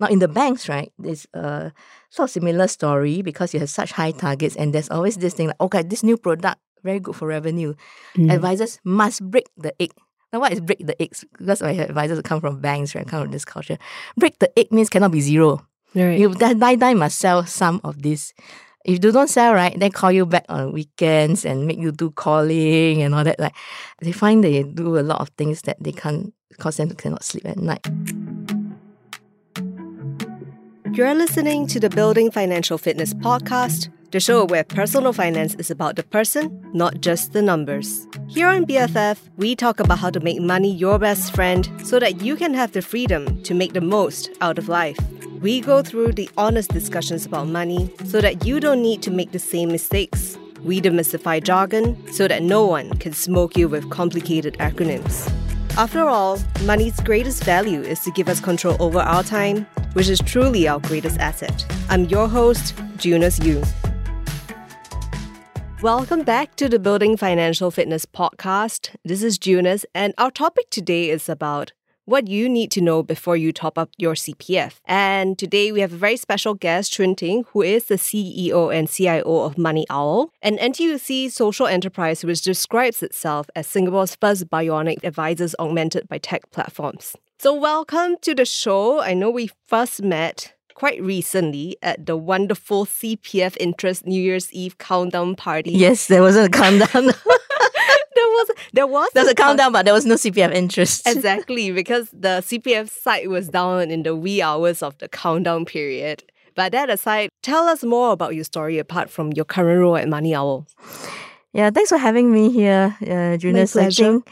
Now in the banks, right, it's a sort of similar story because you have such high targets and there's always this thing like, okay, this new product, very good for revenue. Mm. Advisors must break the egg. Now what is break the eggs? Because my advisors come from banks, right? Come from this culture. Break the egg means cannot be zero. Right. You die die die must sell some of this. If you don't sell, right, then call you back on weekends and make you do calling and all that. Like they find they do a lot of things that they can't cause them to cannot sleep at night. You're listening to the Building Financial Fitness podcast, the show where personal finance is about the person, not just the numbers. Here on BFF, we talk about how to make money your best friend so that you can have the freedom to make the most out of life. We go through the honest discussions about money so that you don't need to make the same mistakes. We demystify jargon so that no one can smoke you with complicated acronyms. After all, money's greatest value is to give us control over our time, which is truly our greatest asset. I'm your host, Junus Eu. Welcome back to the Building Financial Fitness podcast. This is Junus, and our topic today is about what you need to know before you top up your CPF. And today we have a very special guest, Chuin Ting, who is the CEO and CIO of Money Owl, an NTUC social enterprise which describes itself as Singapore's first bionic advisors augmented by tech platforms. So, welcome to the show. I know we first met quite recently at the wonderful CPF Interest New Year's Eve countdown party. Yes, there wasn't a countdown. there was there was There was a countdown, but there was no CPF interest. Exactly, because the CPF site was down in the wee hours of the countdown period. But that aside, tell us more about your story apart from your current role at Money Owl. Yeah, thanks for having me here, uh, Junus. I pleasure. think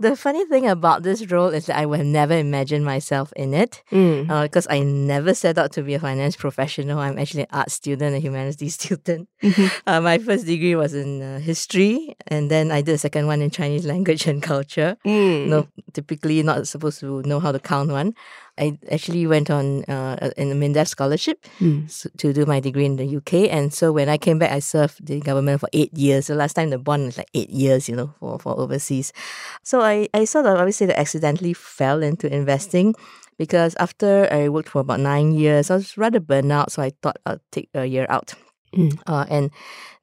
the funny thing about this role is that I would never imagine myself in it Mm. because I never set out to be a finance professional. I'm actually an art student, a humanities student. Mm-hmm. Uh, my first degree was in uh, history, and then I did a second one in Chinese language and culture. Mm. No, typically not supposed to know how to count one. I actually went on uh, in a MINDEF scholarship Mm. to do my degree in the UK. And so when I came back, I served the government for eight years. So last time the bond was like eight years, you know, for, for overseas. So I, I sort of obviously that accidentally fell into investing because after I worked for about nine years, I was rather burnt out. So I thought I'd take a year out. Mm. Uh, and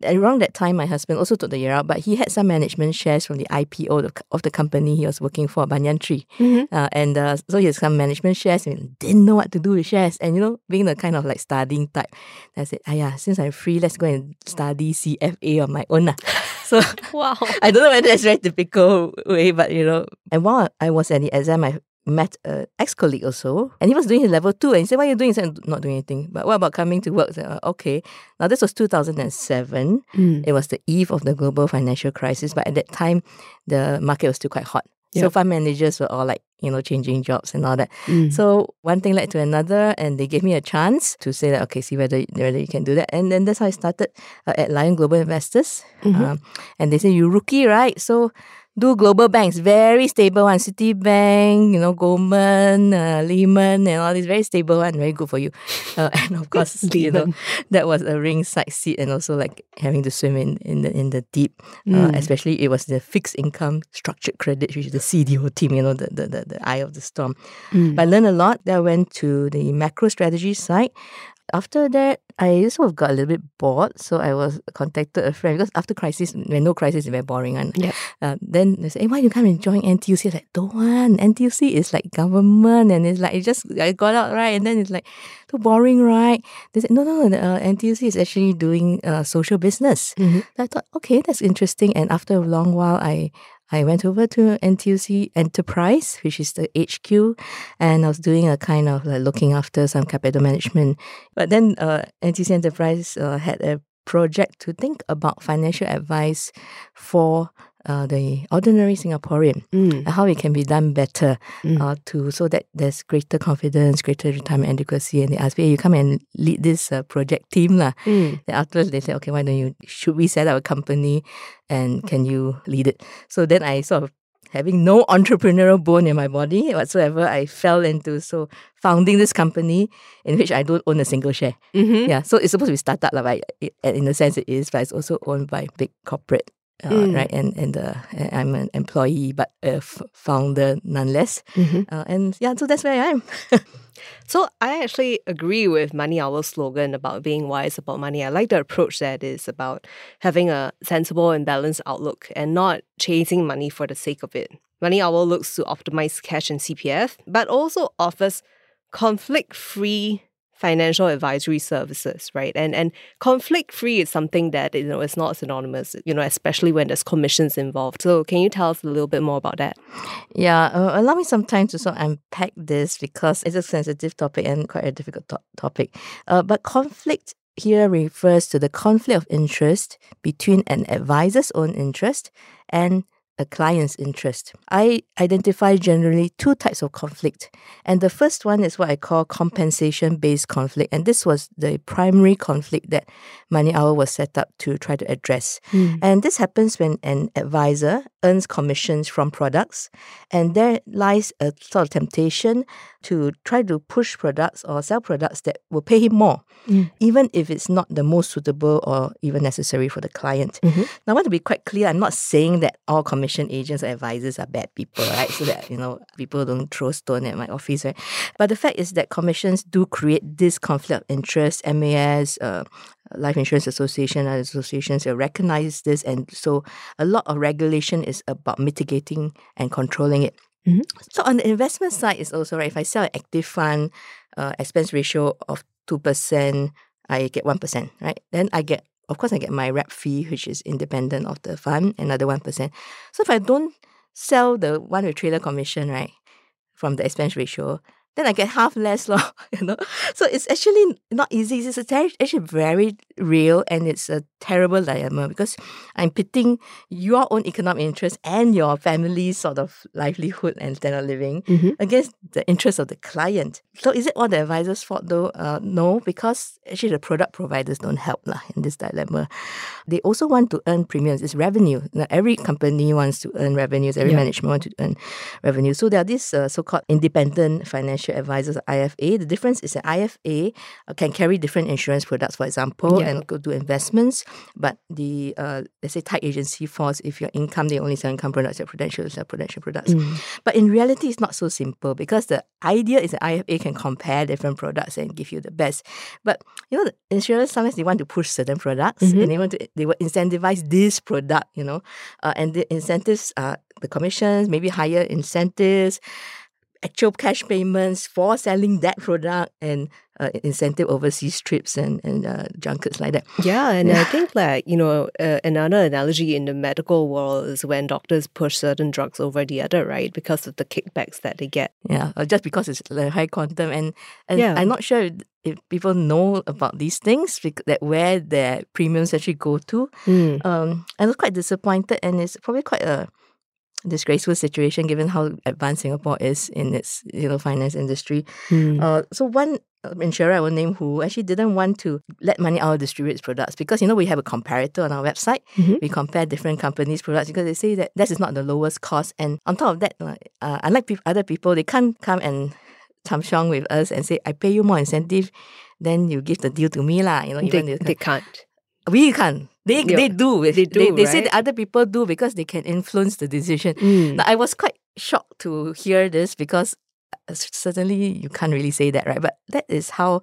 around that time, my husband also took the year out, but he had some management shares from the IPO of, of the company he was working for, Banyan Tree. Mhm. Uh, and uh, so he has some management shares and didn't know what to do with shares. And you know, being the kind of like studying type, I said, ah, yeah, since I'm free, let's go and study CFA on my own. lah." so Wow. I don't know whether that's very typical way, but you know, and while I was at the exam, I met a ex-colleague also, and he was doing his level two, and he said, "What are you doing?" He said, "Not doing anything." But what about coming to work? Said, "Uh, okay. Now this was 2007. Mm. It was the eve of the global financial crisis, but at that time, the market was still quite hot. So Yep. fund managers were all like, you know, changing jobs and all that. Mm. So one thing led to another, and they gave me a chance to say that okay, see whether whether you can do that. And then that's how I started uh, at Lion Global Investors. Mhm. Um, and they say you rookie, right? So do global banks, very stable one, Citibank, you know, Goldman, uh, Lehman, and all these very stable one, very good for you. Uh, and of course, you know, that was a ringside seat, and also like having to swim in in the in the deep. Uh, Mm. especially it was the fixed income structured credit, which is the CDO team, you know, the the the, the eye of the storm. Mm. But I learned a lot. Then I went to the macro strategy side. After that, I sort of got a little bit bored. So I was contacted a friend because after crisis, when no crisis, it's very boring. One. Yep. Uh, then they say, hey, why you come and join NTUC? I was like, don't want. NTUC is like government and it's like, it just, I got out, right? And then it's like, too boring, right? They said, no, no, no, uh, NTUC is actually doing uh, social business. Mhm. So I thought, okay, that's interesting. And after a long while, I I went over to NTUC Enterprise, which is the HQ, and I was doing a kind of like looking after some capital management. But then uh, NTUC Enterprise uh, had a project to think about financial advice for uh, the ordinary Singaporean Mm. and how it can be done better Mm. uh, to so that there's greater confidence, greater retirement adequacy. And they me, hey, you come and lead this uh, project team. lah. Mm. Then afterwards, they said, okay, why don't you, should we set up a company and can you lead it? So then I sort of, having no entrepreneurial bone in my body whatsoever, I fell into so founding this company in which I don't own a single share. Mhm. Yeah, so it's supposed to be startup, lah, but in a sense it is, but it's also owned by big corporate. Uh, Mm. Right, and and uh, I'm an employee, but a f- founder nonetheless. Mhm. Uh, and yeah, so that's where I am. So I actually agree with Money Owl's slogan about being wise about money. I like the approach that is about having a sensible and balanced outlook and not chasing money for the sake of it. Money Owl looks to optimize cash and CPF, but also offers conflict-free financial advisory services, right? And and conflict free is something that you know is not synonymous, you know, especially when there's commissions involved. So can you tell us a little bit more about that? Yeah, uh, allow me some time to sort of unpack this because it's a sensitive topic and quite a difficult to- topic. Uh, but conflict here refers to the conflict of interest between an advisor's own interest and a client's interest. I identify generally two types of conflict. And the first one is what I call compensation based conflict. And this was the primary conflict that Money Owl was set up to try to address. Mm. And this happens when an advisor earns commissions from products. And there lies a sort of temptation to try to push products or sell products that will pay him more, mm. even if it's not the most suitable or even necessary for the client. Mm-hmm. Now, I want to be quite clear I'm not saying that all commission agents or advisors are bad people, right? so that, you know, people don't throw stone at my office, right? But the fact is that commissions do create this conflict of interest. MAS, uh, Life Insurance Association and associations have recognized this, and so a lot of regulation is about mitigating and controlling it. Mm-hmm. So on the investment side is also right. If I sell an active fund, uh, expense ratio of two percent, I get one percent, right? Then I get, of course, I get my rep fee, which is independent of the fund, another one percent. So if I don't sell the one with trailer commission, right, from the expense ratio, then I get half less law, you know. So it's actually not easy. It's actually very real and it's a terrible dilemma because I'm pitting your own economic interest and your family's sort of livelihood and standard of living mm-hmm. against the interest of the client. So is it all the advisor's fault though? Uh, no, because actually the product providers don't help lah in this dilemma. They also want to earn premiums. It's revenue. Now, every company wants to earn revenues. Every yeah. management wants to earn revenue. So there are these uh, so-called independent financial advisors, IFA. The difference is that IFA uh, can carry different insurance products, for example, yeah. And go do investments. But the uh, let's say tied agency falls if your income they only sell income products, your prudential sell prudential products. Mm. But in reality, it's not so simple because the idea is that IFA can compare different products and give you the best. But you know, the insurers sometimes they want to push certain products mm-hmm. and they want to they will incentivize this product, you know, uh, and the incentives are the commissions, maybe higher incentives actual cash payments for selling that product and uh, incentive overseas trips and, and uh, junkets like that. Yeah, and I think like, you know, uh, another analogy in the medical world is when doctors push certain drugs over the other, right? Because of the kickbacks that they get. Yeah, uh, just because it's a high quantum. And, and yeah. I'm not sure if people know about these things, that where their premiums actually go to. Mm. Um, I was quite disappointed and it's probably quite a disgraceful situation given how advanced Singapore is in its you know finance industry. Mm. Uh, so one uh, insurer I will name who actually didn't want to let Money Owl distribute its products because you know we have a comparator on our website. Mm-hmm. We compare different companies' products because they say that this is not the lowest cost. And on top of that, uh, unlike pe- other people, they can't come and tam shong with us and say I pay you more incentive, then you give the deal to me lah. You know, even they, they can't. We can't. They yeah. they do. They do. They, they right? say that other people do because they can influence the decision. Mm. Now, I was quite shocked to hear this because uh, certainly you can't really say that, right? But that is how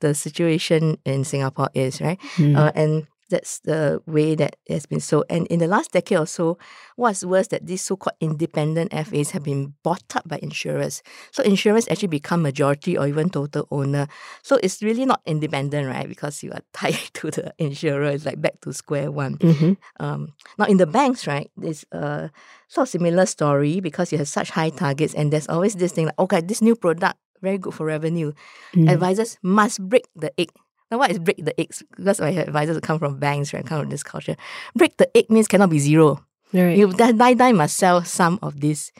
the situation in Singapore is, right? Mm. Uh, and that's the way that it has been so. And in the last decade or so, what's worse that these so-called independent FAs have been bought up by insurers. So insurers actually become majority or even total owner. So it's really not independent, right? Because you are tied to the insurer. It's like back to square one. Mm-hmm. Um, now in the banks, right, there's a sort of similar story because you have such high targets and there's always this thing like, okay, this new product, very good for revenue. Mm. Advisors must break the egg now, what is break the eggs? Because my advisors come from banks, right? Come from this culture. Break the egg means cannot be zero. Right. You die die must sell some of this.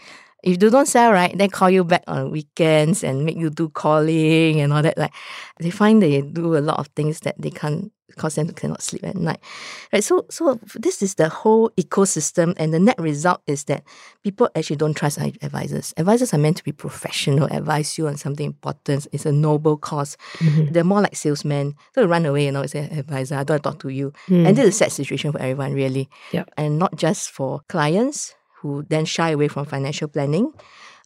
If you don't sell, right, then call you back on weekends and make you do calling and all that. Like they find they do a lot of things that they can't cause them to cannot sleep at night. Right. So so this is the whole ecosystem and the net result is that people actually don't trust advisors. Advisors are meant to be professional, advise you on something important. It's a noble cause. Mm-hmm. They're more like salesmen. They'll run away, you know, say advisor, I don't talk to you. Mm. And this is a sad situation for everyone, really. Yep. And not just for clients who then shy away from financial planning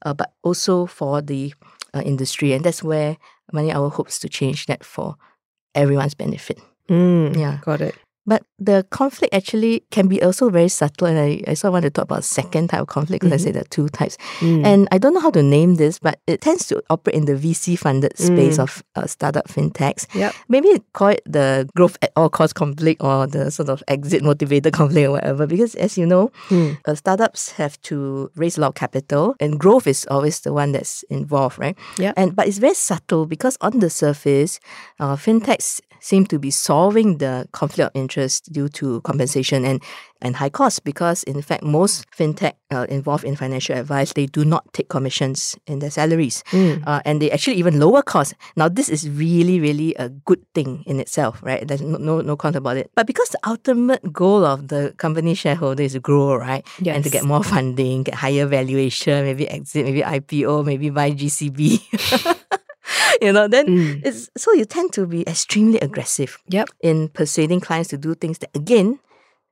uh, but also for the uh, industry. And that's where Money Owl hopes to change that for everyone's benefit. Mm, Yeah. Got it. But the conflict actually can be also very subtle. And I, I sort of want to talk about second type of conflict because I say there are two types. Mm. And I don't know how to name this, but it tends to operate in the VC funded space Mm. of uh, startup fintechs. Yep. Maybe call it the growth at all cost conflict or the sort of exit motivated conflict or whatever. Because as you know, Mm. uh, startups have to raise a lot of capital and growth is always the one that's involved, right? Yep. And but it's very subtle because on the surface, uh, fintechs seem to be solving the conflict of interest due to compensation and, and high costs because in fact most fintech uh, involved in financial advice they do not take commissions in their salaries Mm. uh, and they actually even lower costs. Now this is really really a good thing in itself right? There's no no, no concept about it. But because the ultimate goal of the company shareholder is to grow right and to get more funding get higher valuation maybe exit maybe IPO maybe buy GCB you know then Mm. it's so you tend to be extremely aggressive Yep. in persuading clients to do things that again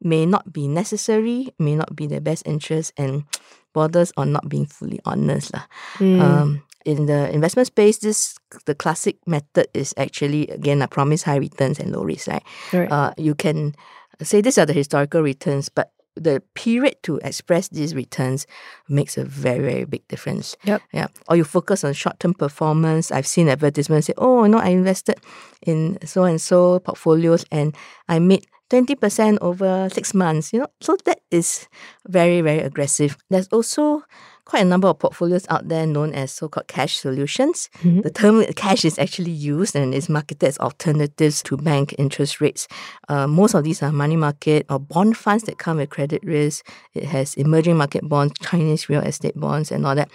may not be necessary, may not be their best interest, and borders on not being fully honest. lah. Mm. Um, in the investment space, this the classic method is actually again I promise high returns and low risk, right? Right. Uh, you can say these are the historical returns, but the period to express these returns makes a very, very big difference. Yep. Yeah. Or you focus on short term performance. I've seen advertisements say, oh, know, I invested in so and so portfolios and I made 20% over six months, you know. So that is very, very aggressive. There's also quite a number of portfolios out there known as so-called cash solutions. Mhm. The term cash is actually used and is marketed as alternatives to bank interest rates. Uh, most of these are money market or bond funds that come with credit risk. It has emerging market bonds, Chinese real estate bonds, and all that.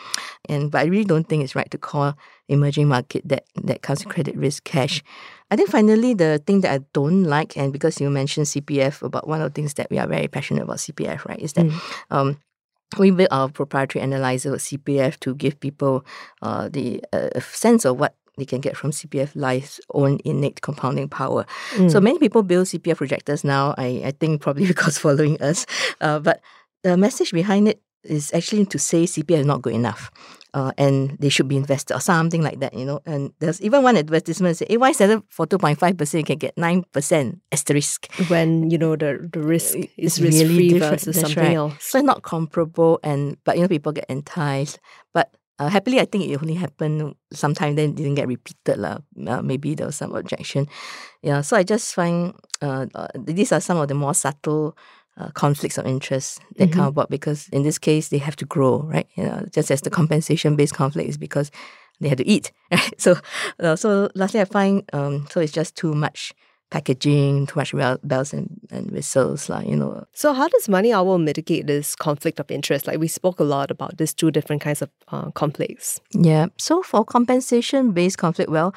And but I really don't think it's right to call emerging market that that comes with credit risk cash. I think finally the thing that I don't like, and because you mentioned CPF about one of the things that we are very passionate about CPF, right, is that um, we built our proprietary analyzer with CPF to give people uh, the uh, a sense of what they can get from CPF Life's own innate compounding power. So many people build CPF projectors now. I, I think probably because following us, uh, but the message behind it is actually to say CPF is not good enough. Uh, and they should be invested or something like that, you know. And there's even one advertisement say, hey, why sell it for 2.5%? You can get 9% asterisk. when you know the the risk is risk really free different. versus something right. else. So not comparable, and but you know people get enticed. But uh, happily, I think it only happened sometime. Then didn't get repeated lah. Uh, maybe there was some objection. Yeah. So I just find uh, uh, these are some of the more subtle. Uh, conflicts of interest that come about because in this case they have to grow right you know, just as the compensation based conflict is because they have to eat right so uh, so lastly I find um, so it's just too much packaging too much bells and, and whistles like you know So, how does Money Owl mitigate this conflict of interest? Like we spoke a lot about these two different kinds of uh, conflicts. Yeah. So for compensation based conflict, well,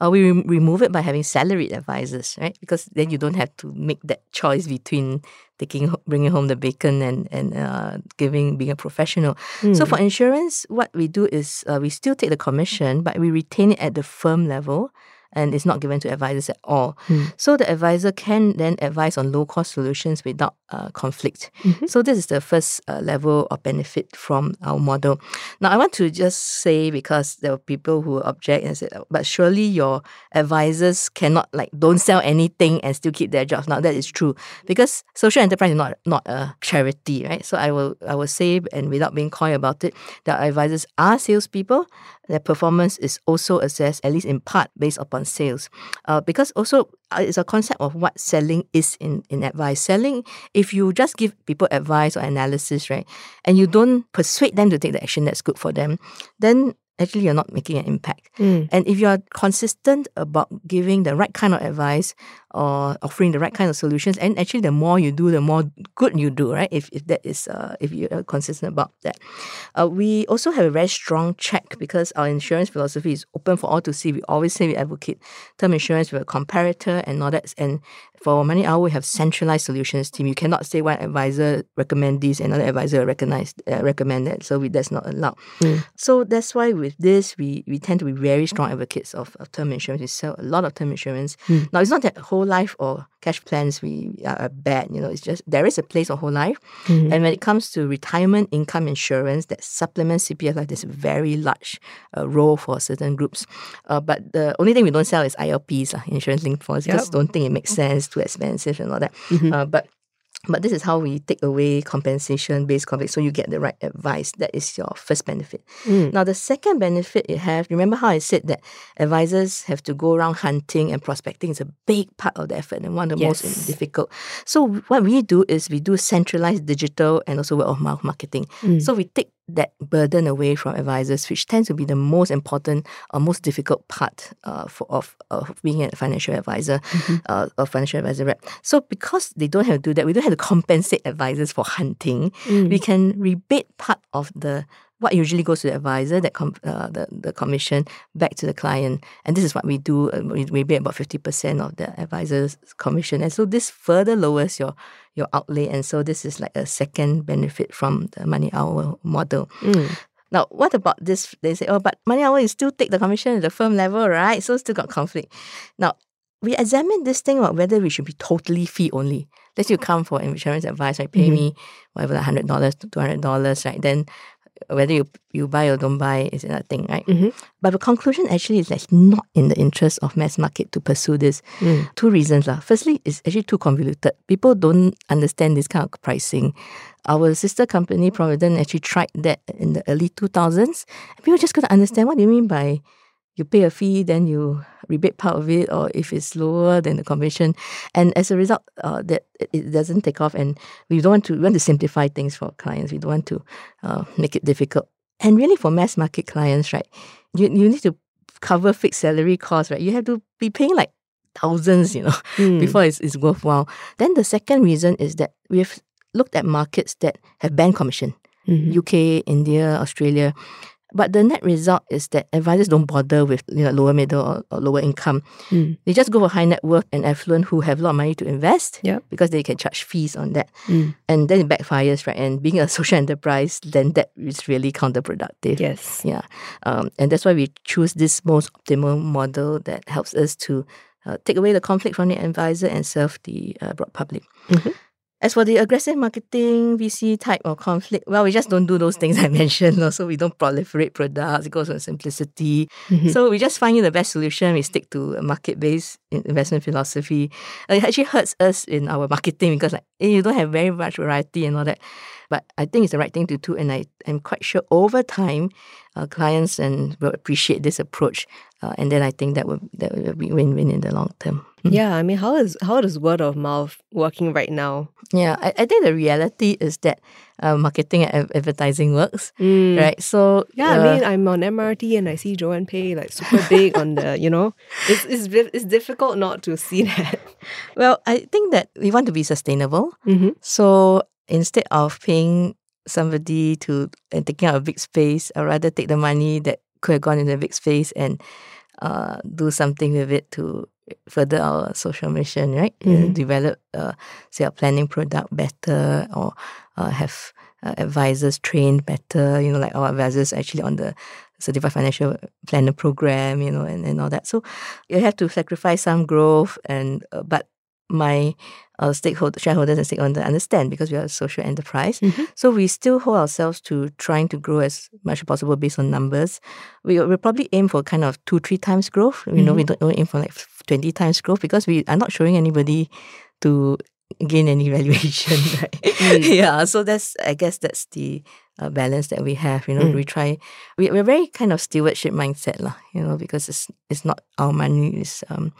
uh, we rem- remove it by having salaried advisors, right? Because then you don't have to make that choice between taking bringing home the bacon and and uh, giving being a professional. So for insurance, what we do is uh, we still take the commission, but we retain it at the firm level. And it's not given to advisors at all. So the advisor can then advise on low cost solutions without uh, conflict. So this is the first uh, level of benefit from our model. Now I want to just say because there were people who object and said, but surely your advisors cannot like don't sell anything and still keep their jobs. Now that is true because social enterprise is not not a charity, right? So I will I will say and without being coy about it, that advisors are salespeople. Their performance is also assessed at least in part based upon sales, uh, because also uh, it's a concept of what selling is in in advice. Selling, if you just give people advice or analysis, right, and you don't persuade them to take the action that's good for them, then actually you're not making an impact. And if you are consistent about giving the right kind of advice or offering the right kind of solutions, and actually the more you do, the more good you do, right? If if that is uh, if you are consistent about that, uh, we also have a very strong check because our insurance philosophy is open for all to see. We always say we advocate term insurance with a comparator and all that. And for Money Owl, we have centralized solutions team. You cannot say one advisor recommend this, and another advisor recognize uh, recommend that. So we, that's not allowed. So that's why with this, we, we tend to be very strong advocates of, of term insurance. We sell a lot of term insurance. Now, it's not that whole life or cash plans we are bad. You know, it's just there is a place for whole life, Mm-hmm. and when it comes to retirement income insurance that supplements CPF life, there's a very large uh, role for certain groups. Uh, but the only thing we don't sell is ILPs, uh, insurance linked funds. Yep. Just don't think it makes sense, too expensive and all that. Mm-hmm. Uh, but but this is how we take away compensation based conflict so you get the right advice. That is your first benefit. Mm. Now, the second benefit you have, remember how I said that advisors have to go around hunting and prospecting is a big part of the effort and one of the Yes. most difficult. So, what we do is we do centralized digital and also word of mouth marketing. Mm. So, we take that burden away from advisors, which tends to be the most important or most difficult part uh, for, of, of being a financial advisor uh, or financial advisor rep. So, because they don't have to do that, we don't have to compensate advisors for hunting. Mm. We can rebate part of the what usually goes to the advisor, that com- uh, the, the commission, back to the client. And this is what we do. Uh, we rebate about 50% of the advisor's commission. And so this further lowers your, your outlay. And so this is like a second benefit from the Money Owl model. Mm. Now, what about this? They say, oh, but Money Owl, you still take the commission at the firm level, right? So still got conflict. Now, we examine this thing about whether we should be totally fee only. Let's you come for insurance advice, right? Pay me whatever, like hundred dollars to two hundred dollars, right? Then whether you you buy or don't buy is another thing, right? Mhm. But the conclusion actually is that it's not in the interest of mass market to pursue this. Mm. Two reasons. lah. Firstly, it's actually too convoluted. People don't understand this kind of pricing. Our sister company, Provident, actually tried that in the early 2000s. People just couldn't understand what do you mean by you pay a fee, then you rebate part of it, or if it's lower than the commission. And as a result, uh, that it, doesn't take off. And we don't want to we want to simplify things for clients. We don't want to uh, make it difficult. And really, for mass market clients, right, you you need to cover fixed salary costs, right? You have to be paying like thousands, you know, Mm. before it's, it's worthwhile. Then the second reason is that we've looked at markets that have banned commission. Mhm. UK, India, Australia. But the net result is that advisors don't bother with you know, lower middle or, or lower income. Mm. They just go for high net worth and affluent who have a lot of money to invest Yep. because they can charge fees on that. Mm. And then it backfires, right? And being a social enterprise, then that is really counterproductive. Yes. Yeah. Um, and that's why we choose this most optimal model that helps us to uh, take away the conflict from the advisor and serve the uh, broad public. Mhm. As for the aggressive marketing, VC type of conflict, well, we just don't do those things I mentioned. Also, we don't proliferate products. It goes on simplicity. Mhm. So we just find you the best solution. We stick to a market-based investment philosophy. It actually hurts us in our marketing because like eh, you don't have very much variety and all that. But I think it's the right thing to do, and I am quite sure over time, uh, clients and will appreciate this approach, uh, and then I think that will that will be win-win in the long term. Yeah, I mean, how is how does word of mouth working right now? Yeah, I, I think the reality is that uh, marketing and advertising works, Mm. right? So Yeah, I uh, mean, I'm on MRT and I see Joanne Pay like super big on the, you know, it's it's it's difficult not to see that. well, I think that we want to be sustainable. Mm-hmm. So instead of paying somebody to and taking out a big space, I'd rather take the money that could have gone in the big space and uh, do something with it to further our social mission, right? Mhm. develop, uh, say, a planning product better or uh, have uh, advisors trained better, you know, like our advisors actually on the certified financial planner program, you know, and, and all that. So you have to sacrifice some growth and, uh, but my uh, stakeholder, shareholders and stakeholders understand because we are a social enterprise. Mhm. So we still hold ourselves to trying to grow as much as possible based on numbers. We will probably aim for kind of two, three times growth. You know, we don't, don't aim for like 20 times growth because we are not showing anybody to gain any valuation, right? yeah. So that's, I guess that's the uh, balance that we have. You know, Mm. we try, we, we're very kind of stewardship mindset, lah, you know, because it's, it's not our money. It's, um,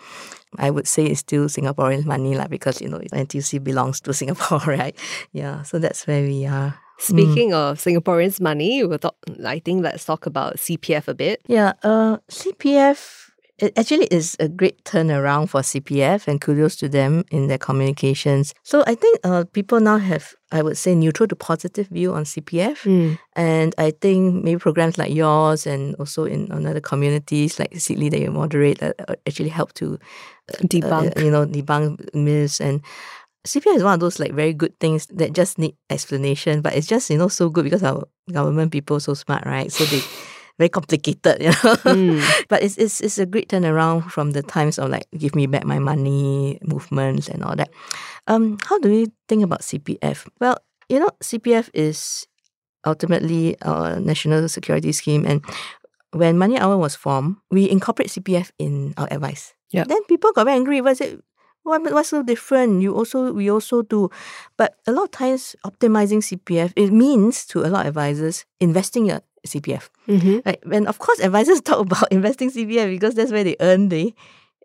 I would say it's still Singaporean money, lah, because, you know, NTUC belongs to Singapore, right? Yeah. So that's where we are. Speaking of Singaporeans' money, we'll talk, I think let's talk about CPF a bit. Yeah, uh, CPF it actually is a great turnaround for CPF, and kudos to them in their communications. So I think uh, people now have, I would say, neutral to positive view on CPF, Mm. and I think maybe programs like yours and also in other communities like Seedly that you moderate that uh, actually help to uh, Debunk. you know, debunk myths and. CPF is one of those like very good things that just need explanation, but it's just you know so good because our government people so smart, right? So they very complicated, you know. Mm. but it's, it's it's a great turnaround from the times of like give me back my money movements and all that. Um, how do we think about CPF? Well, you know, CPF is ultimately our national security scheme, and when Money Owl was formed, we incorporate CPF in our advice. Yeah. Then people got very angry. Was it what, what's so different? You also we also do, but a lot of times optimizing CPF it means to a lot of advisors investing your CPF. Mm-hmm. Right? And of course, advisors talk about investing CPF because that's where they earn the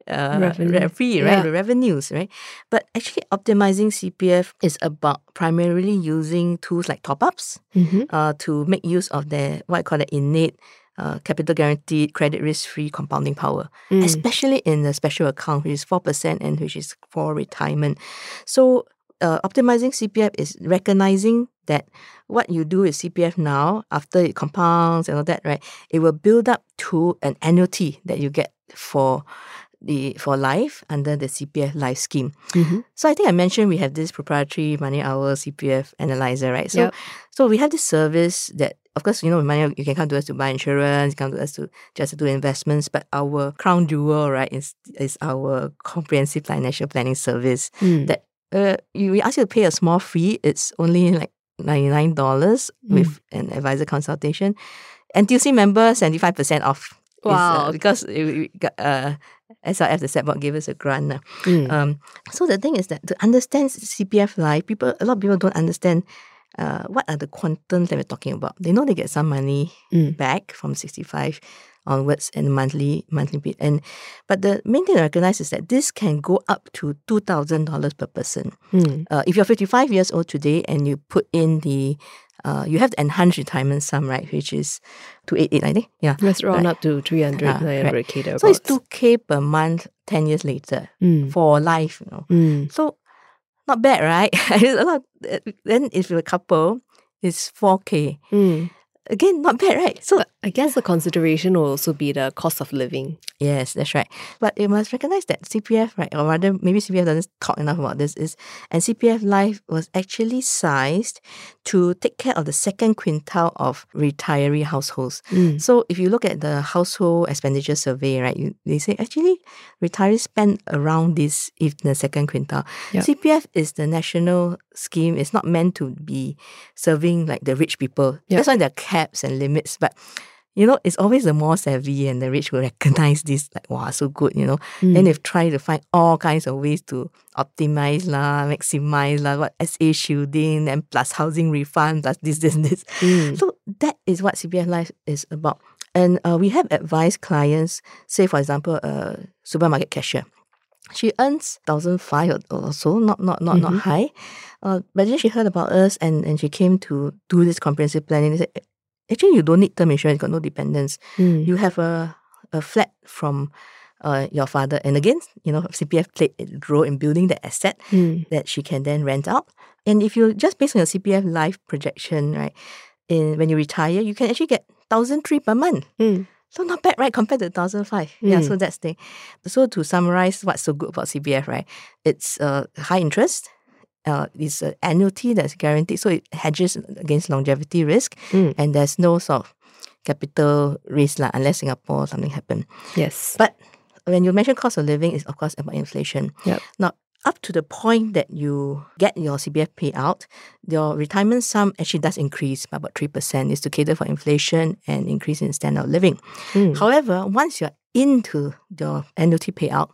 uh, Revenue. fee, right? Yeah. The revenues, right? But actually, optimizing CPF is about primarily using tools like top ups Mm-hmm. uh, to make use of their what I call the innate uh, capital guaranteed credit risk free compounding power, Mm. especially in the special account, which is 4% and which is for retirement. So, uh, optimizing CPF is recognizing that what you do with CPF now, after it compounds and all that, right, it will build up to an annuity that you get for the for life under the CPF life scheme. Mm-hmm. So I think I mentioned we have this proprietary Money Owl CPF analyzer, right? So Yep. so we have this service that of course, you know, money you can come to us to buy insurance, you come to us to just to do investments, but our crown jewel, right, is is our comprehensive financial planning service Mm. that uh, you, we ask you to pay a small fee. It's only like ninety nine dollars Mm. with an advisor consultation. NTUC member seventy five percent off. Is, uh, Wow. because we got uh, SRF the set board gave us a grant. uh. Mm. Um, so the thing is that to understand CPF life, people a lot of people don't understand uh, what are the quantums that we're talking about. They know they get some money Mm. back from sixty five onwards and monthly monthly pay. And but the main thing to recognize is that this can go up to two thousand dollars per person. Mm. Uh, if you're fifty five years old today and you put in the uh, you have the enhanced retirement sum, right, which is two eight eight, I think. Yeah. Let's round Right. up to 300, Ah, 900k So it's thereabouts. two K per month ten years later Mm. for life, you know. Mm. So not bad, right? A lot. Then if you're a couple, it's four K. Mm. Again, not bad, right? So But I guess the consideration will also be the cost of living. yes, that's right. But you must recognize that CPF, right, or rather, maybe CPF doesn't talk enough about this. Is and CPF Life was actually sized to take care of the second quintile of retiree households. Mm. So if you look at the household expenditure survey, right, you, they say actually retirees spend around this if the second quintile. Yep. CPF is the national scheme. It's not meant to be serving like the rich people. Yep. That's why there are caps and limits. But you know, it's always the more savvy and the rich will recognize this like wow, so good, you know. Mm. Then they've tried to find all kinds of ways to optimize lah, maximize lah, what SA shielding and plus housing refund, plus this, this, this. Mm. So that is what CPF Life is about. And uh, we have advised clients, say for example, a supermarket cashier. She earns thousand five or, so, not not not not Mhm. high. Uh, but then she heard about us and, and she came to do this comprehensive planning. They said, actually, you don't need term insurance, got no dependents. Mm. You have a, a flat from uh, your father. And again, you know, CPF played a role in building the asset Mm. that she can then rent out. And if you just based on your CPF life projection, right, in when you retire, you can actually get thousand three per month. Mm. So not bad, right, compared to thousand five. Yeah, Mm. so that's the so to summarize what's so good about CPF, right? It's uh, high interest. Uh, it's an annuity that's guaranteed, so it hedges against longevity risk, Mm. and there's no sort of capital risk lah, unless Singapore something happen. Yes. But when you mention cost of living, is of course about inflation. Yep. Now, up to the point that you get your CPF payout, your retirement sum actually does increase by about 3%. is to cater for inflation and increase in standard of living. Mm. However, once you're into your annuity payout,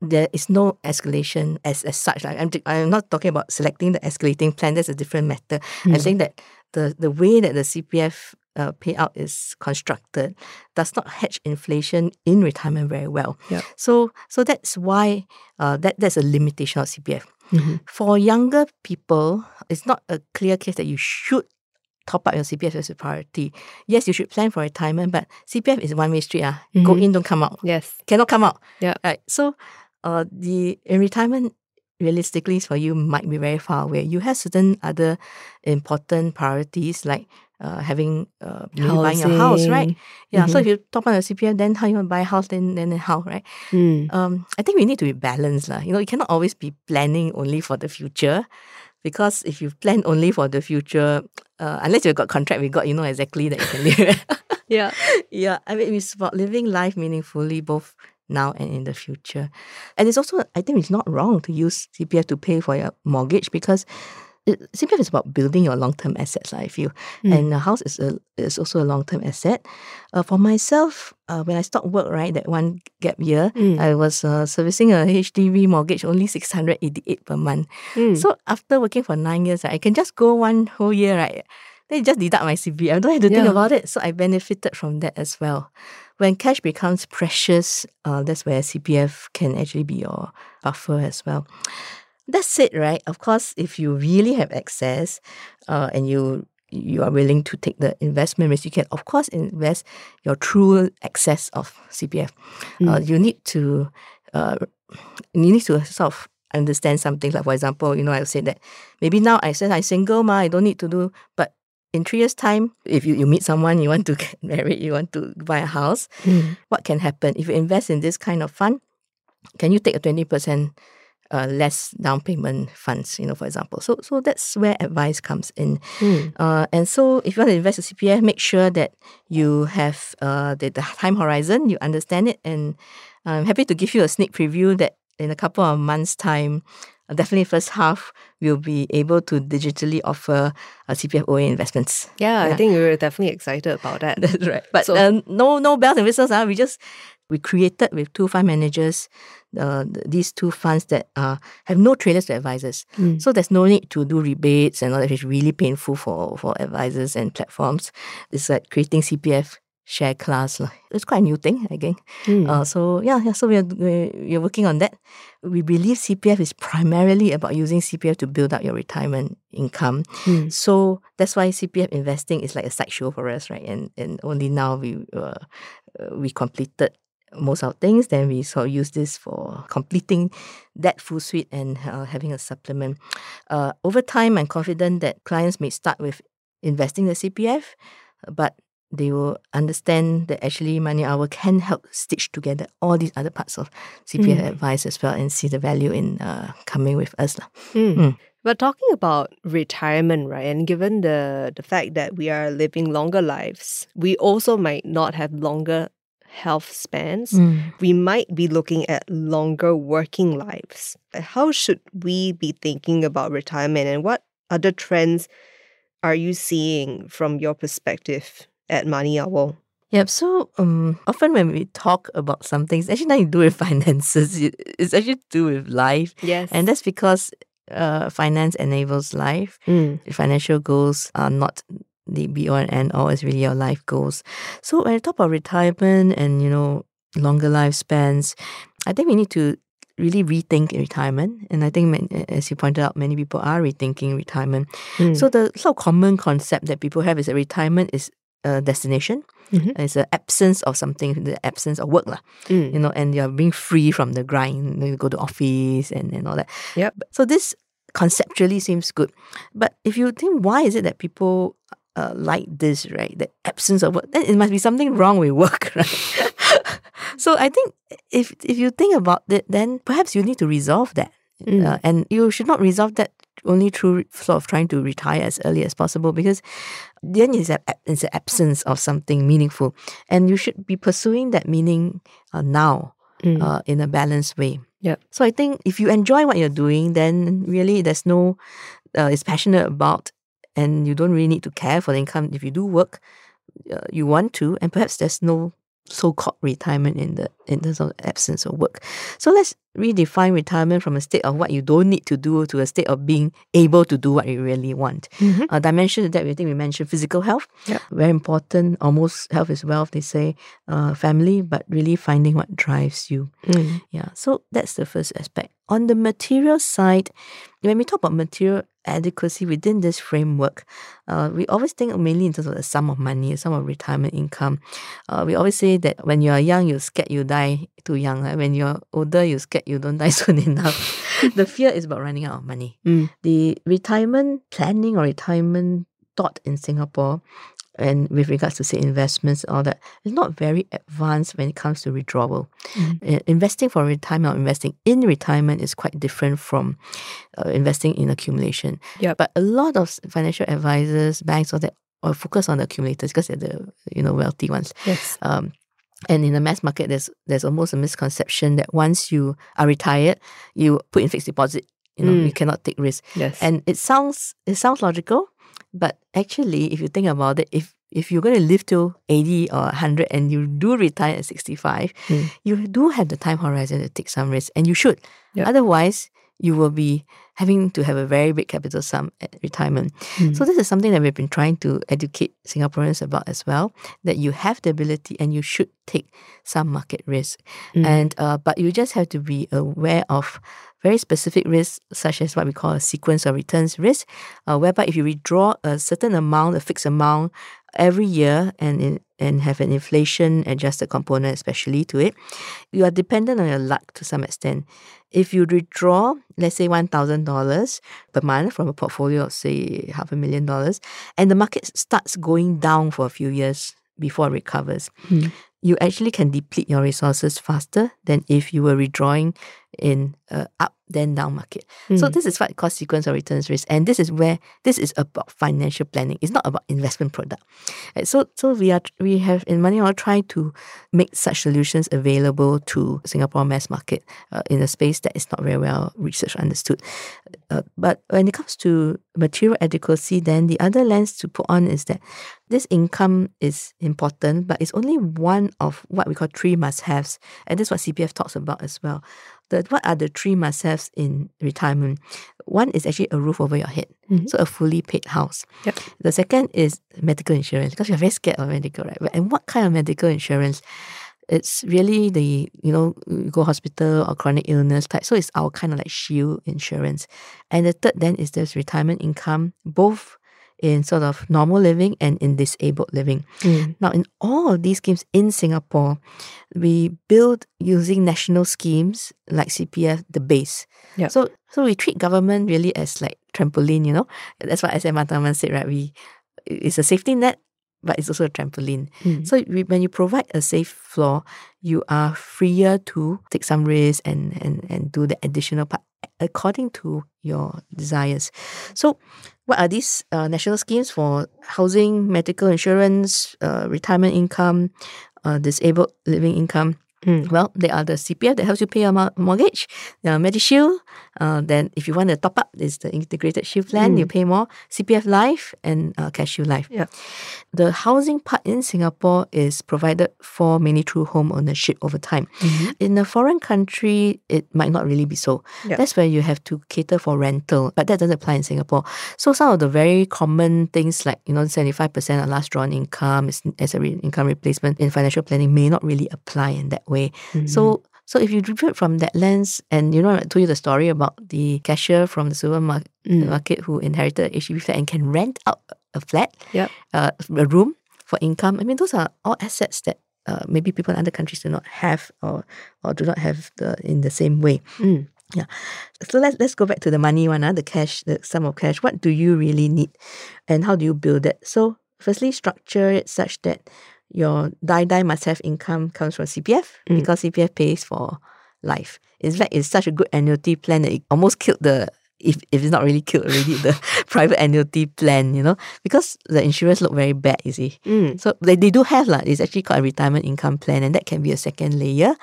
there is no escalation as, as such. Like, I'm, I'm not talking about selecting the escalating plan, that's a different matter. Mm. that the, the way that the CPF uh, payout is constructed does not hedge inflation in retirement very well. Yep. So so that's why uh, that that's a limitation of CPF. Mhm. For younger people, it's not a clear case that you should top up your CPF as a priority. Yes, you should plan for retirement, but CPF is one way street. Ah, Go Mhm. in, don't come out. Yes. Cannot come out. Yeah. Right. So uh the in retirement realistically for you might be very far away. You have certain other important priorities like uh, having uh, buying a house, right? Yeah. So Mhm. if you top up your CPF, then how you want to buy a house, then then how, right? Mm. Um, I think we need to be balanced, lah. You know, you cannot always be planning only for the future, because if you plan only for the future, uh, unless you've got contract with God, you know exactly that you can live. Yeah. yeah, I mean, it's about living life meaningfully, both now and in the future. And it's also, I think it's not wrong to use CPF to pay for your mortgage because it, CPF is about building your long term assets, I feel. Mm. And a house is, a, is also a long term asset. Uh, for myself, uh, when I stopped work, right, that one gap year, Mm. I was uh, servicing a HDB mortgage only 688 per month. Mm. So after working for nine years, right, I can just go one whole year, right? Then just deduct my CPF. I don't have to think about it. So I benefited from that as well. When cash becomes precious, uh, that's where CPF can actually be your buffer as well. That's it, right? Of course, if you really have access uh, and you you are willing to take the investment risk, you can of course invest your true excess of CPF. Uh, you need to uh, you need to sort of understand something like for example, you know, I said that maybe now I said I'm single, ma, I don't need to do, but in three years' time, if you, you meet someone, you want to get married, you want to buy a house, Mm. what can happen? If you invest in this kind of fund, can you take a 20% uh, less down payment funds, you know, for example? So so that's where advice comes in. Mm. Uh, and so if you want to invest in CPF, make sure that you have uh, the, the time horizon, you understand it. And I'm happy to give you a sneak preview that in a couple of months' time, definitely first half, we'll be able to digitally offer uh, CPF OA investments. Yeah, I think we were definitely excited about that. That's right. But So- um, no, no bells and whistles. Uh, we just we created with two fund managers, uh, these two funds that uh, have no trailers to advisors. Mm. So there's no need to do rebates and all that. It's really painful for for advisors and platforms. It's like creating CPF share class. It's quite a new thing again. Mm. Uh, so yeah, yeah. So we're we're we're working on that. We believe CPF is primarily about using CPF to build up your retirement income. Mm. So that's why CPF investing is like a sideshow for us, right? And and only now we uh, uh, we completed most of things. Then we sort of use this for completing that full suite and uh, having a supplement. Uh, over time, I'm confident that clients may start with investing the CPF, but they will understand that actually Money Owl can help stitch together all these other parts of CPF Mm. advice as well and see the value in uh, coming with us. Mm. Mm. But talking about retirement, right, and given the the fact that we are living longer lives, we also might not have longer health spans. We might be looking at longer working lives. How should we be thinking about retirement, and what other trends are you seeing from your perspective at Money Owl? Yep. So um, often when we talk about something, it's actually nothing to do with finances. It- It's actually to do with life, Yes, and that's because uh, finance enables life. Mm. Financial goals are not the be all and end all. It's really your life goals. So when I talk about retirement and you know longer lifespans, I think we need to really rethink retirement. And I think, as you pointed out, many people are rethinking retirement. Mm. So the sort of common concept that people have is that retirement is a destination. Mhm. It's an absence of something, the absence of work, lah. Mm. You know, and you're being free from the grind. You go to office and, and all that. Yep. So this conceptually seems good, but if you think why is it that people uh, like this, right? The absence of work, then it must be something wrong with work, right? so I think if if you think about it, then perhaps you need to resolve that. Mm. Uh, and you should not resolve that only through sort of trying to retire as early as possible because then it's, a, it's an absence of something meaningful. And you should be pursuing that meaning uh, now Mm. uh, in a balanced way. Yeah. So I think if you enjoy what you're doing, then really there's no, uh, it's passionate about, and you don't really need to care for the income. If you do work, uh, you want to, and perhaps there's no so-called retirement in the in terms of absence of work. So let's redefine retirement from a state of what you don't need to do to a state of being able to do what you really want. Mhm. A dimension of that we think we mentioned physical health. Yep. Very important. Almost health is wealth, they say. Uh, family, but really finding what drives you. Mm. Yeah. So that's the first aspect. On the material side, when we talk about material adequacy within this framework, uh, we always think mainly in terms of the sum of money, sum of retirement income. Uh, we always say that when you are young, you're scared you die too young. right? When you're older, you're scared you don't die soon enough. the fear is about running out of money. Mm. The retirement planning or retirement thought in Singapore and with regards to say investments all that is not very advanced when it comes to withdrawal. Uh, investing for retirement or investing in retirement is quite different from uh, investing in accumulation. Yep. But a lot of financial advisors, banks, all that or focus on the accumulators because they're the you know wealthy ones. Yes. Um, and in the mass market, there's there's almost a misconception that once you are retired, you put in fixed deposit. You know, Mm. you cannot take risk. Yes. And it sounds it sounds logical, but actually, if you think about it, if if you're going to live till 80 or 100 and you do retire at 65, Mm. you do have the time horizon to take some risk, and you should. Yep. Otherwise, you will be having to have a very big capital sum at retirement. Mm. So this is something that we've been trying to educate Singaporeans about as well. That you have the ability and you should take some market risk, Mm. and uh, but you just have to be aware of very specific risks, such as what we call a sequence of returns risk, uh, whereby if you withdraw a certain amount, a fixed amount every year, and in, and have an inflation adjusted component, especially to it, you are dependent on your luck to some extent. If you withdraw, let's say one thousand dollars per month from a portfolio of say half a million dollars, and the market starts going down for a few years before it recovers, Mm. you actually can deplete your resources faster than if you were withdrawing in a up then down market. So Mm. this is what called sequence of returns risk, and this is where this is about financial planning. It's not about investment product. Right, So so we are we have in Money Owl tried to make such solutions available to Singapore mass market uh, in a space that is not very well researched understood. Uh, but when it comes to material adequacy, then the other lens to put on is that this income is important, but it's only one of what we call three must-haves, and this is what CPF talks about as well. The, what are the three must-haves in retirement? One is actually a roof over your head, Mhm. so a fully paid house. Yep. The second is medical insurance because you're very scared of medical, right? And what kind of medical insurance? It's really the you know go hospital or chronic illness type. So it's our kind of like shield insurance. And the third then is this retirement income, both in sort of normal living and in disabled living. Mm. Now, in all of these schemes in Singapore, we build using national schemes like CPF, the base. Yep. So, so we treat government really as like trampoline. You know, that's what SM Tharman said, right? We it's a safety net, but it's also a trampoline. Mm. So we, when you provide a safe floor, you are freer to take some risk and and and do the additional part according to your desires. So, what are these uh, national schemes for housing, medical insurance, uh, retirement income, uh, disabled living income? Mm. Well, they are the CPF that helps you pay your mo- mortgage, uh, MediShield. Uh, then, if you want to top up, it's the integrated shield plan. You pay more. CPF Life and uh, CareShield Life. Yeah. The housing part in Singapore is provided for mainly through home ownership over time. Mhm. In a foreign country, it might not really be so. Yeah. That's where you have to cater for rental, but that doesn't apply in Singapore. So some of the very common things like you know seventy five percent of last drawn income is as a re- income replacement in financial planning may not really apply in that way. So so if you view it from that lens, and you know I told you the story about the cashier from the supermarket Mm. who inherited a HDB flat and can rent out a flat, Yep. uh, a room for income. I mean, those are all assets that uh, maybe people in other countries do not have or or do not have the in the same way. Mm. So let's let's go back to the money one, uh, the cash, the sum of cash. What do you really need, and how do you build it? So firstly, structure it such that your die die must have income comes from CPF Mm. because CPF pays for life. In fact, it's such a good annuity plan that it almost killed the if, if it's not really killed already the private annuity plan, you know, because the insurance look very bad, you see. Mm. So they, they do have lah. It's actually called a retirement income plan, and that can be a second layer.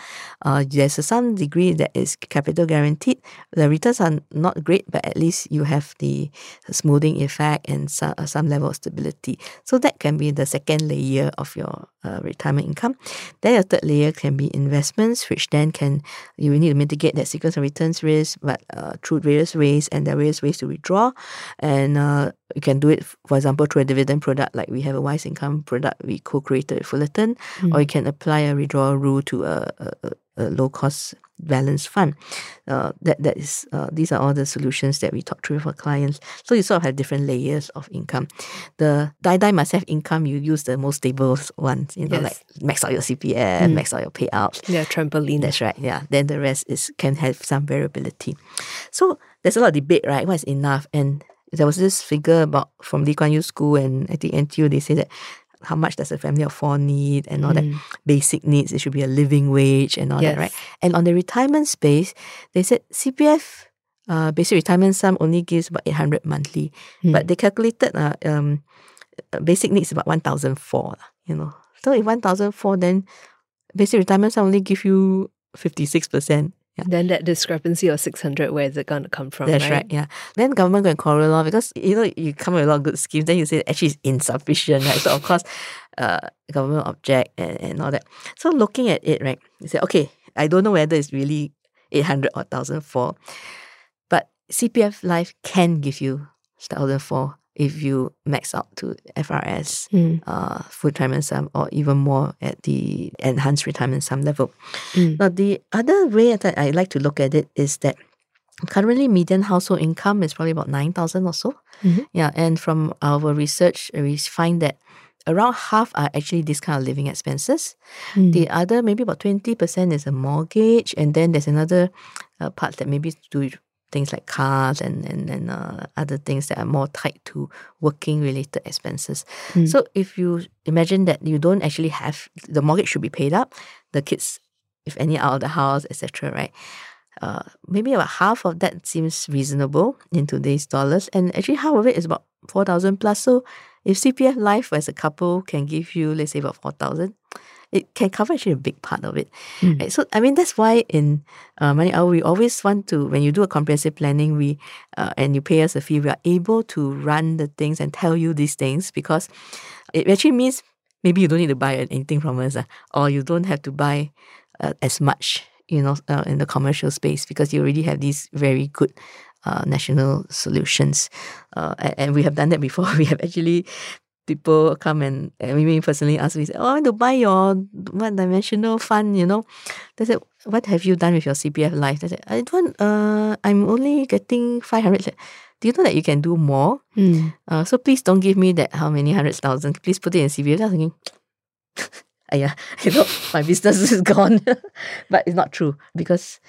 Uh, there's a some degree that is capital guaranteed. The returns are not great, but at least you have the smoothing effect and some, uh, some level of stability. So that can be the second layer of your uh, retirement income. Then your third layer can be investments, which then can you need to mitigate that sequence of returns risk, but uh, through various ways, and there are various ways to withdraw, and uh, you can do it, for example, through a dividend product, like we have a wise income product we co-created with Fullerton, or you can apply a withdrawal rule to a, a, a- a low-cost balance fund. Uh, that that is uh, these are all the solutions that we talk through for clients. So you sort of have different layers of income. The die die must have income. You use the most stable ones. You know, Yes. like max out your CPF, max out your payouts. Yeah, trampoline. That's right. Yeah. Then the rest is can have some variability. So there's a lot of debate, right? What is enough? And there was this figure about from Lee Kuan Yew School and I think NTU. They say that how much does a family of four need and all that basic needs. It should be a living wage and all that, right? And on the retirement space, they said CPF. Uh, basic retirement sum only gives about 800 monthly, but they calculated uh, um, uh, basic needs about 1,004, you know. So if 1,004, then basic retirement sum only give you 56%. Yeah. Then that discrepancy of 600, where is it going to come from? That's right? yeah. Then government going to quarrel law because, you know, you come with a lot of good schemes, then you say actually it's insufficient, right? So, of course, uh, government object and, and all that. So, looking at it, right, you say, okay, I don't know whether it's really 800 or 1,004, but CPF Life can give you 1,004 if you max out to FRS, Mm. uh, full retirement sum, or even more at the enhanced retirement sum level. Mm. Now, the other way that I like to look at it is that currently median household income is probably about 9,000 or so. Mhm. Yeah, and from our research, we find that around half are actually this kind of living expenses. Mm. The other, maybe about 20% is a mortgage, and then there's another uh, part that maybe to things like cars and, and, and uh, other things that are more tied to working related expenses. Mm. So if you imagine that you don't actually have, the mortgage should be paid up, the kids, if any, out of the house, etc., right? Uh, maybe about half of that seems reasonable in today's dollars, and actually half of it is about four thousand plus. So, if CPF Life as a couple can give you, let's say, about four thousand, it can cover actually a big part of it. Mm. Right? So, I mean, that's why in uh, Money Owl we always want to, when you do a comprehensive planning, we uh, and you pay us a fee, we are able to run the things and tell you these things because it actually means maybe you don't need to buy anything from us, uh, or you don't have to buy uh, as much, you know, uh, in the commercial space because you already have these very good uh, national solutions. Uh, and, and we have done that before. We have actually people come and, and me personally ask me, say, oh, I want to buy your one dimensional fund, you know. They said, what have you done with your CPF life? They said, I don't, uh, I'm only getting 500. I Do you know that you can do more? Mm. Uh, so please don't give me that how many hundreds thousand. Please put it in CPF. I was thinking, yeah, you know, my business is gone. but it's not true because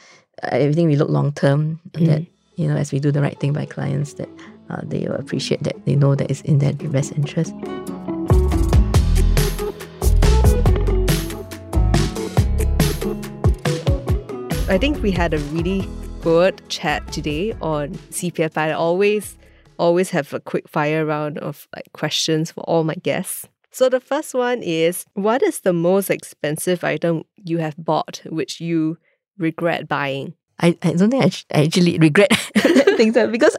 uh, everything we look long term that you know as we do the right thing by clients that uh, they will appreciate that they know that it's in their best interest. I think we had a really good chat today on CPF. I always, always have a quick fire round of like questions for all my guests. So the first one is, what is the most expensive item you have bought which you regret buying? I, I don't think I, sh- I actually regret things that because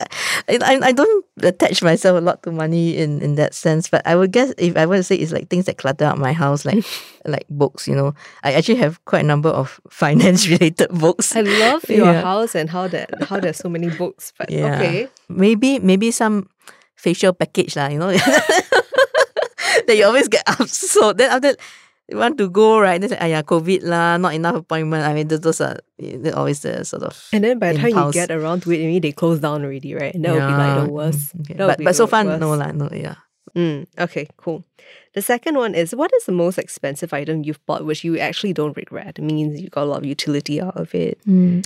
I, I I don't attach myself a lot to money in, in that sense. But I would guess if I were to say it's like things that clutter up my house, like like books. You know, I actually have quite a number of finance related books. I love your Yeah. house and how that how there's so many books. But Yeah. okay. Maybe maybe some facial package lah. You know, that you always get upsold. Then after you want to go right, then say, "Ayah, COVID lah, not enough appointment." I mean, those, those are always the sort of And then by the time you get around to it, maybe they close down already, right? And that would be like the worst. Mm, okay. But but so far worst. no lah, no yeah. Mm, okay, cool. The second one is what is the most expensive item you've bought which you actually don't regret? It means you got a lot of utility out of it.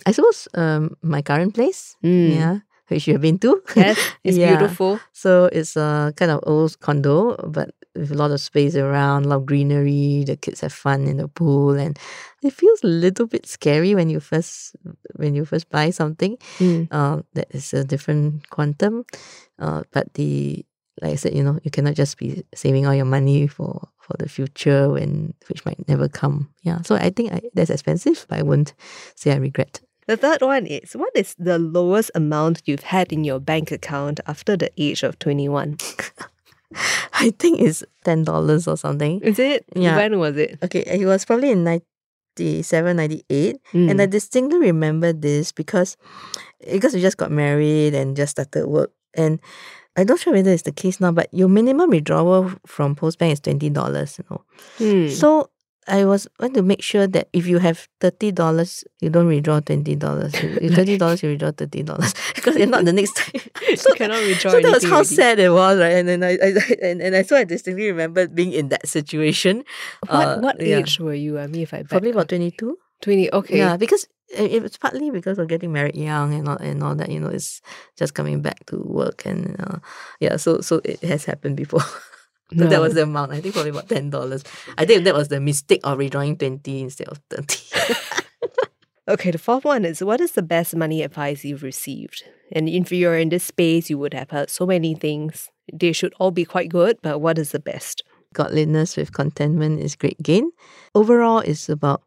I suppose um my current place, Mm. yeah, which you have been to. Yes, it's Yeah. beautiful. So it's a kind of old condo, but with a lot of space around, a lot of greenery. The kids have fun in the pool, and it feels a little bit scary when you first when you first buy something. Mm. Uh, that is a different quantum. Uh, but the like I said, you know, you cannot just be saving all your money for for the future when which might never come. Yeah. So I think I, that's expensive, but I won't say I regret. The third one is what is the lowest amount you've had in your bank account after the age of 21? I think it's ten dollars or something. Is it? Yeah. When was it? Okay, it was probably in 97, 98. And I Mm. distinctly remember this because because we just got married and just started work. And I'm not sure whether it's the case now, but your minimum withdrawal from Postbank is twenty dollars, you know. Hmm. So I was want to make sure that if you have thirty dollars, you don't withdraw twenty dollars. Thirty dollars, you withdraw thirty dollars because you're not, the next time. you cannot withdraw So that was how already. sad it was, right? And then I, I and, and I so I distinctly remember being in that situation. What, Uh, what yeah. age were you? I mean, if I Probably about twenty two. 20. Okay. Yeah, because it, it was partly because of getting married young and all and all that. You know, it's just coming back to work and uh, yeah. So so it has happened before. So that was the amount. I think probably about ten dollars. I think that was the mistake of redrawing twenty instead of thirty. Okay, the fourth one is what is the best money advice you've received? And if you're in this space, you would have heard so many things. they should all be quite good, but what is the best? Godliness with contentment is great gain. Overall, it's about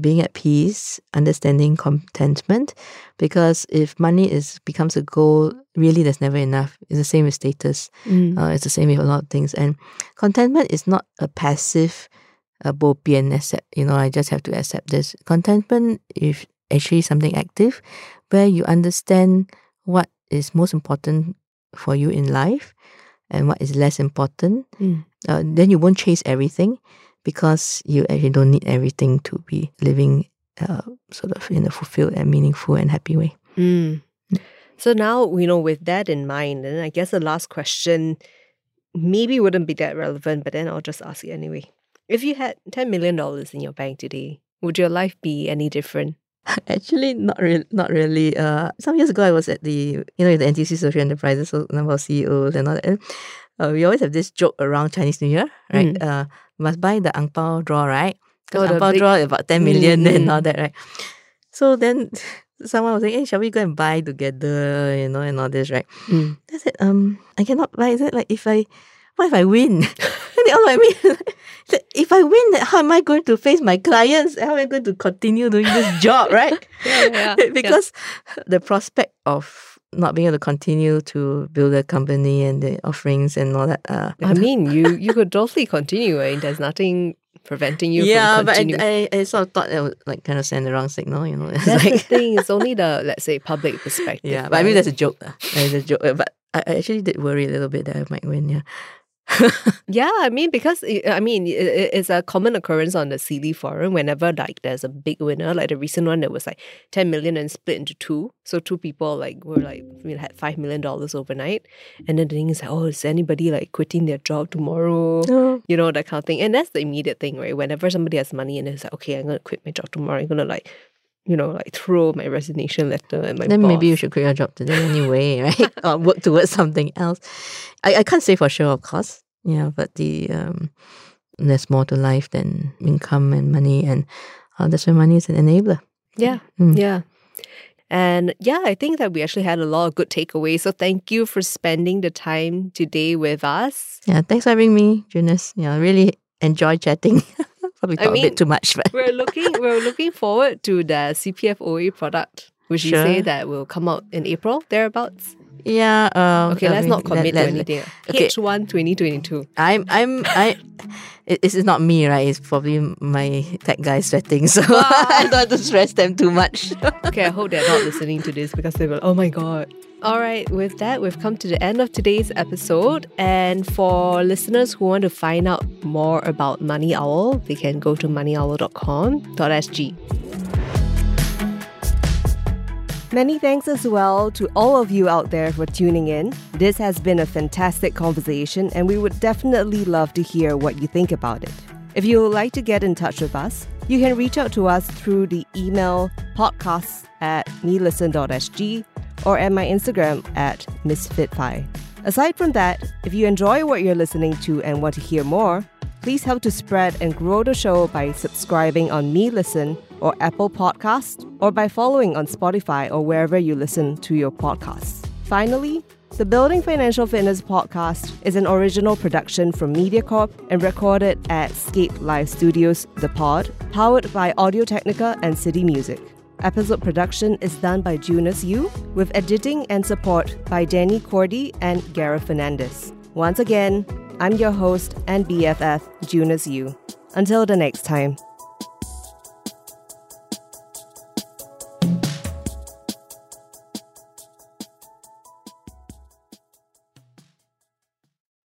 being at peace, understanding contentment. Because if money is becomes a goal, really there's never enough. It's the same with status. Mm. Uh, it's the same with a lot of things. And contentment is not a passive uh, bo pian accept. You know, I just have to accept this. Contentment is actually something active, where you understand what is most important for you in life and what is less important. Mm. Uh, then you won't chase everything because you actually don't need everything to be living uh, sort of in a fulfilled and meaningful and happy way. Mm. So now, you know, with that in mind, and I guess the last question maybe wouldn't be that relevant, but then I'll just ask you anyway. If you had $10 million in your bank today, would your life be any different? Actually, not really. Not really. Uh, some years ago, I was at the you know the NTUC Social Enterprises, so number of CEOs and all that. Uh, we always have this joke around Chinese New Year, right? Mm. Uh, must buy the ang pao draw, right? Oh, Because the ang pao big- draw about ten million Mm, and all that, right? So then someone was saying, "Hey, shall we go and buy together?" You know, and all this, right? Mm. I said, "Um, I cannot buy." Is it like if I, what if I win? they all like me. If I win, how am I going to face my clients? How am I going to continue doing this job, right? Yeah, yeah, because the prospect of not being able to continue to build a company and the offerings and all that. Uh, I mean, you you could totally continue, right? There's nothing preventing you yeah, from but I. I, I sort of thought that would like kind of send the wrong signal, you know. It's That's the like, thing. It's only the let's say public perspective. yeah, but I mean right? that's a joke. That's a joke. uh, But I, I actually did worry a little bit that I might win. Yeah. Yeah, I mean, because I mean, it, it- it's a common occurrence on the Seedly forum. Whenever like there's a big winner, like the recent one, that was like ten million and split into two. So two people like were like we had five million dollars overnight, and then the thing is like, oh, is anybody like quitting their job tomorrow? No. You know that kind of thing. And that's the immediate thing, right? Whenever somebody has money and it's like, okay, I'm gonna quit my job tomorrow. I'm gonna like, you know, like throw my resignation letter and my Then maybe you should quit your job today anyway, right? or work towards something else. I, I can't say for sure, of course. Yeah, but the um, there's more to life than income and money, and uh, that's why money is an enabler. Yeah, Mm. yeah. And yeah, I think that we actually had a lot of good takeaways. So thank you for spending the time today with us. Yeah, thanks for having me, Junus. Yeah, I really enjoy chatting. Probably I talk a mean, bit too much, but We're looking we're looking forward to the CPF OA product, which you say Sure. that will come out in April, thereabouts. yeah. Uh, Okay, I let's mean, not commit let- to anything. okay. H1 2022. I'm I'm I. It, this is not me, right? It's probably my tech guys sweating, so I don't have to stress them too much. Okay, I hope they're not listening to this because they will, oh my God. All right, with that, we've come to the end of today's episode. And for listeners who want to find out more about Money Owl, they can go to moneyowl.com.sg. Many thanks as well to all of you out there for tuning in. This has been a fantastic conversation, and we would definitely love to hear what you think about it. If you would like to get in touch with us, you can reach out to us through the email podcasts at melisten.sg or at my Instagram at missfitfi. Aside from that, if you enjoy what you're listening to and want to hear more, please help to spread and grow the show by subscribing on Me Listen or Apple Podcast or by following on Spotify or wherever you listen to your podcasts. Finally, the Building Financial Fitness podcast is an original production from MediaCorp and recorded at Scape Live Studios, The Pod, powered by Audio Technica and City Music. Episode production is done by Junus Eu, with editing and support by Danny Koordi and Gareth Fernandez. Once again, I'm your host and BFF, Junus Eu. Until the next time.